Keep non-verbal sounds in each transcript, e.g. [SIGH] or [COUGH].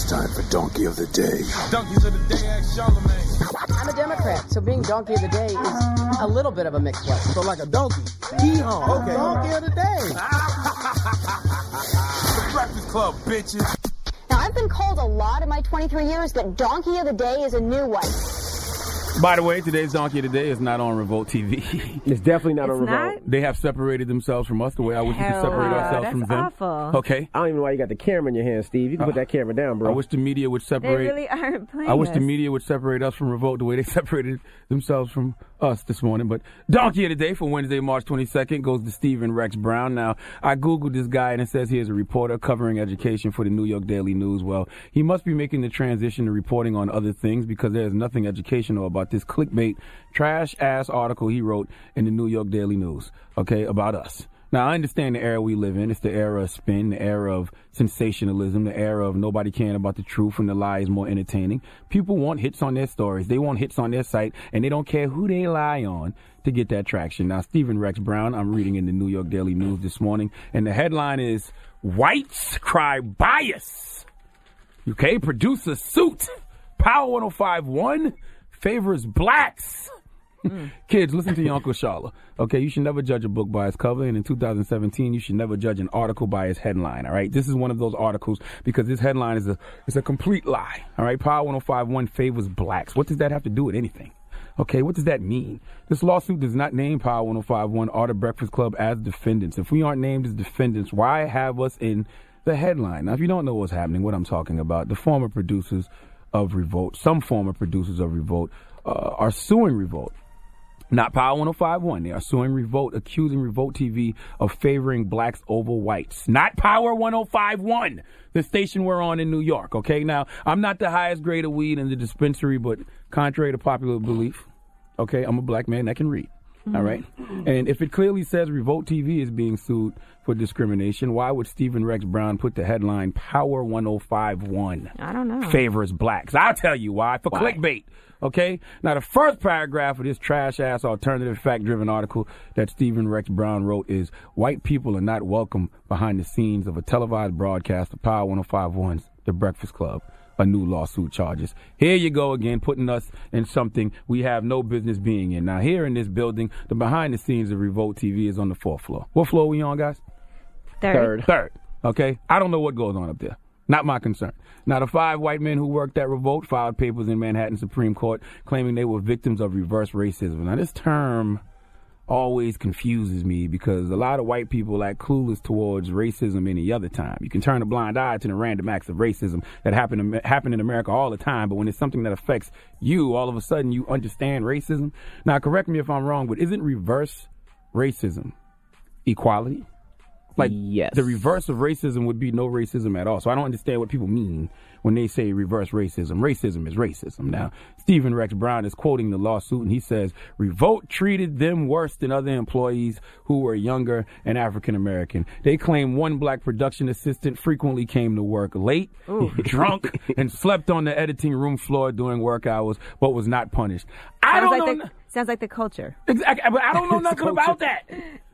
It's time for Donkey of the Day. Donkeys of the Day, ask Charlamagne. I'm a Democrat, so being Donkey of the Day is a little bit of a mixed blessing. So like a donkey. Hee-haw. Okay. Donkey of the Day. the Breakfast Club, bitches. Now, I've been called a lot in my 23 years, but Donkey of the Day is a new one. By the way, today's Donkey of the Day is not on Revolt TV. [LAUGHS] it's definitely not it's on not? Revolt. They have separated themselves from us the way I wish we could separate ourselves from them. awful. Okay. I don't even know why you got the camera in your hand, Steve. You can put uh, that camera down, bro. I wish the media would separate. They separate. really aren't [LAUGHS] playing I wish the us. media would separate us from Revolt the way they [LAUGHS] separated themselves from us this morning. But Donkey of the Day for Wednesday, March 22nd goes to Stephen Rex Brown. Now, I Googled this guy and it says he is a reporter covering education for the New York Daily News. Well, he must be making the transition to reporting on other things because there is nothing educational about this clickbait, trash ass article he wrote in the New York Daily News, okay, about us. Now, I understand the era we live in. It's the era of spin, the era of sensationalism, the era of nobody caring about the truth and the lie is more entertaining. People want hits on their stories. They want hits on their site, and they don't care who they lie on to get that traction. Now, Stephen Rex Brown, I'm reading in the New York Daily News this morning, and the headline is Whites Cry Bias. Okay, producer suit. Power 1051 favors blacks. Mm. Kids, listen to your Uncle Sharla. Okay, you should never judge a book by its cover, and in 2017, you should never judge an article by its headline. All right, this is one of those articles because this headline is a is a complete lie. All right, Power 1051 favors blacks. What does that have to do with anything? Okay, what does that mean? This lawsuit does not name Power 1051 or the Breakfast Club as defendants. If we aren't named as defendants, why have us in the headline? Now, if you don't know what's happening, what I'm talking about, the former producers of Revolt, some former producers of Revolt, uh, are suing Revolt Not Power 1051. They are suing Revolt, accusing Revolt TV of favoring blacks over whites. Not Power 1051, the station we're on in New York. Okay, now I'm not the highest grade of weed in the dispensary, but contrary to popular belief, okay, I'm a black man that can read. Mm-hmm. All right. And if it clearly says Revolt TV is being sued for discrimination, why would Stephen Rex Brown put the headline Power 1051 I don't know. favors blacks? I'll tell you why. For Why? clickbait. Okay? Now, the first paragraph of this trash ass alternative fact driven article that Stephen Rex Brown wrote is White people are not welcome behind the scenes of a televised broadcast of Power 1051's The Breakfast Club. A new lawsuit charges. Here you go again, putting us in something we have no business being in. Now, here in this building, the behind the scenes of Revolt TV is on the fourth floor. What floor are we on, guys? Third. Third. Okay. I don't know what goes on up there. Not my concern. Now, the five white men who worked at Revolt filed papers in Manhattan Supreme Court claiming they were victims of reverse racism. Now, this term always confuses me because a lot of white people act clueless towards racism any other time. You can turn a blind eye to the random acts of racism that happen happen in America all the time, but when it's something that affects you, all of a sudden you understand racism. Now, correct me if I'm wrong, but isn't reverse racism equality? Like yes. the reverse of racism would be no racism at all. So I don't understand what people mean when they say reverse racism. Racism is racism. Now, Stephen Rex Brown is quoting the lawsuit and he says, Revolt treated them worse than other employees who were younger and African American. They claim one black production assistant frequently came to work late, [LAUGHS] drunk, and slept on the editing room floor during work hours, but was not punished. I sounds don't like know. the, sounds like the culture. Exactly, but I don't know [LAUGHS] nothing about that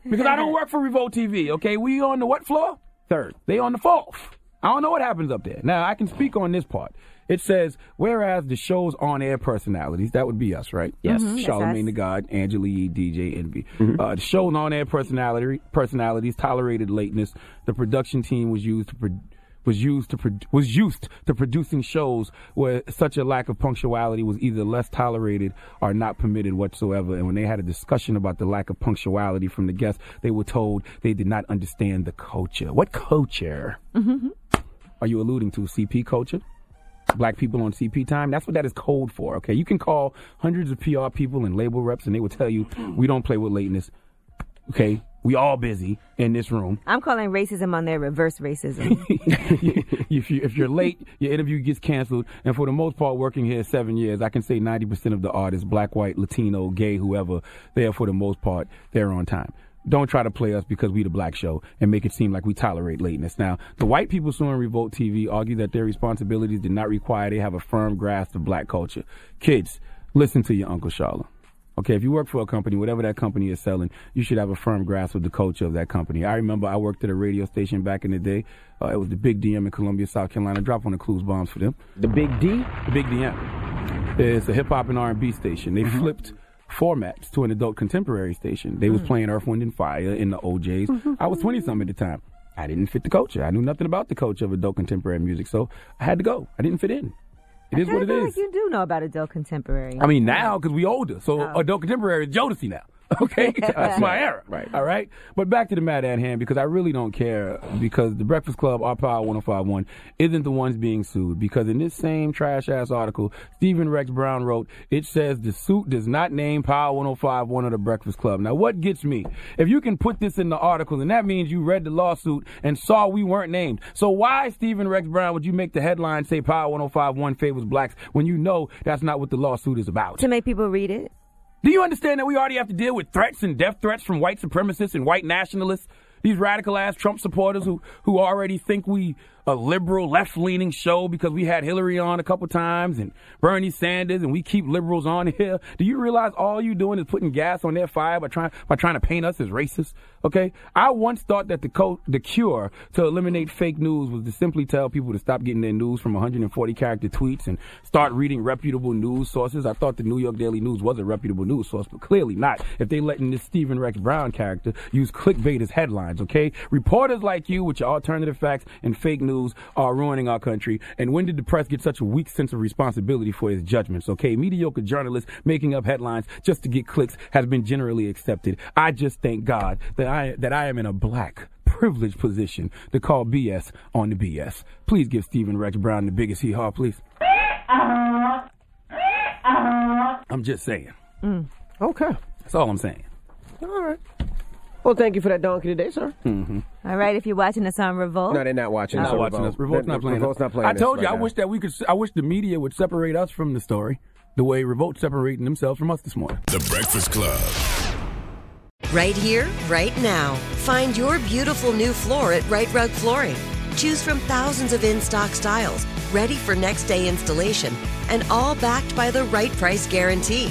because I don't work for Revolt TV. Okay, we on the what floor? Third. They on the fourth. I don't know what happens up there. Now I can speak on this part. It says, whereas the show's on-air personalities, that would be us, right? Yes. Mhm, that's Charlamagne us. the God, Angela Yee, DJ Envy. Uh, the show's on-air personality personalities tolerated lateness. The production team was used to. Pro- was used to pro- was used to producing shows where such a lack of punctuality was either less tolerated or not permitted whatsoever. And when they had a discussion about the lack of punctuality from the guests, they were told they did not understand the culture. What culture? Mm-hmm. Are you alluding to CP culture? Black people on CP time? That's what that is code for. Okay, you can call hundreds of PR people and label reps, and they will tell you we don't play with lateness. Okay, we all busy in this room. I'm calling racism on their reverse racism. [LAUGHS] if you if you're late, your interview gets canceled. And for the most part, working here seven years, I can say 90% of the artists, black, white, Latino, gay, whoever, they are for the most part they're on time. Don't try to play us because we the black show and make it seem like we tolerate lateness. Now, the white people suing Revolt TV argue that their responsibilities did not require they have a firm grasp of black culture. Kids, listen to your Uncle Charlotte. Okay, if you work for a company, whatever that company is selling, you should have a firm grasp of the culture of that company. I remember I worked at a radio station back in the day. Uh, it was the Big DM in Columbia, South Carolina. Drop on the clues bombs for them. The Big D? The Big DM. It's a hip hop and R&B station. They mm-hmm. flipped formats to an adult contemporary station. They was mm. playing Earth, Wind, and Fire in the O'Jays. Mm-hmm. I was 20 something at the time. I didn't fit the culture. I knew nothing about the culture of adult contemporary music, so I had to go. I didn't fit in. It is what it feel is. Like you do know about adult contemporary. I mean, now because we older, so oh. adult contemporary is Jodeci now. [LAUGHS] Okay, that's my era. [LAUGHS] Right. All right. But back to the matter at hand, because I really don't care. Because the Breakfast Club, our Power 1051, isn't the ones being sued. Because in this same trash ass article, Stephen Rex Brown wrote, it says the suit does not name Power 1051 or the Breakfast Club. Now, what gets me? If you can put this in the article, then that means you read the lawsuit and saw we weren't named. So why, Stephen Rex Brown, would you make the headline say Power 1051 favors blacks when you know that's not what the lawsuit is about? to make people read it. Do you understand that we already have to deal with threats and death threats from white supremacists and white nationalists? These radical ass Trump supporters who, who already think we a liberal left leaning show because we had Hillary on a couple times and Bernie Sanders and we keep liberals on here. [LAUGHS] Do you realize all you're doing is putting gas on their fire by trying by trying to paint us as racist? Okay? I once thought that the co- the cure to eliminate fake news was to simply tell people to stop getting their news from 140 character tweets and start reading reputable news sources. I thought the New York Daily News was a reputable news source, but clearly not. If they letting this Stephen Rex Brown character use clickbait as headlines, okay? Reporters like you with your alternative facts and fake news are ruining our country. And when did the press get such a weak sense of responsibility for its judgments? Okay, mediocre journalists making up headlines just to get clicks has been generally accepted. I just thank God that I that I am in a black privileged position to call BS on the BS. Please give Stephen Rex Brown the biggest hee haw, please. I'm just saying. Mm. Okay. That's all I'm saying. All right. Well, thank you for that donkey today, sir. Mm-hmm. All right, if you're watching us on Revolt. No, they're not watching. Not us. watching us. Revolt's not playing. Revolt's not playing. I told you. right I now. wish that we could. I wish the media would separate us from the story, the way Revolt separating themselves from us this morning. The Breakfast Club. Right here, right now. Find your beautiful new floor at Rite Rug Flooring. Choose from thousands of in stock styles, ready for next day installation, and all backed by the right price guarantee.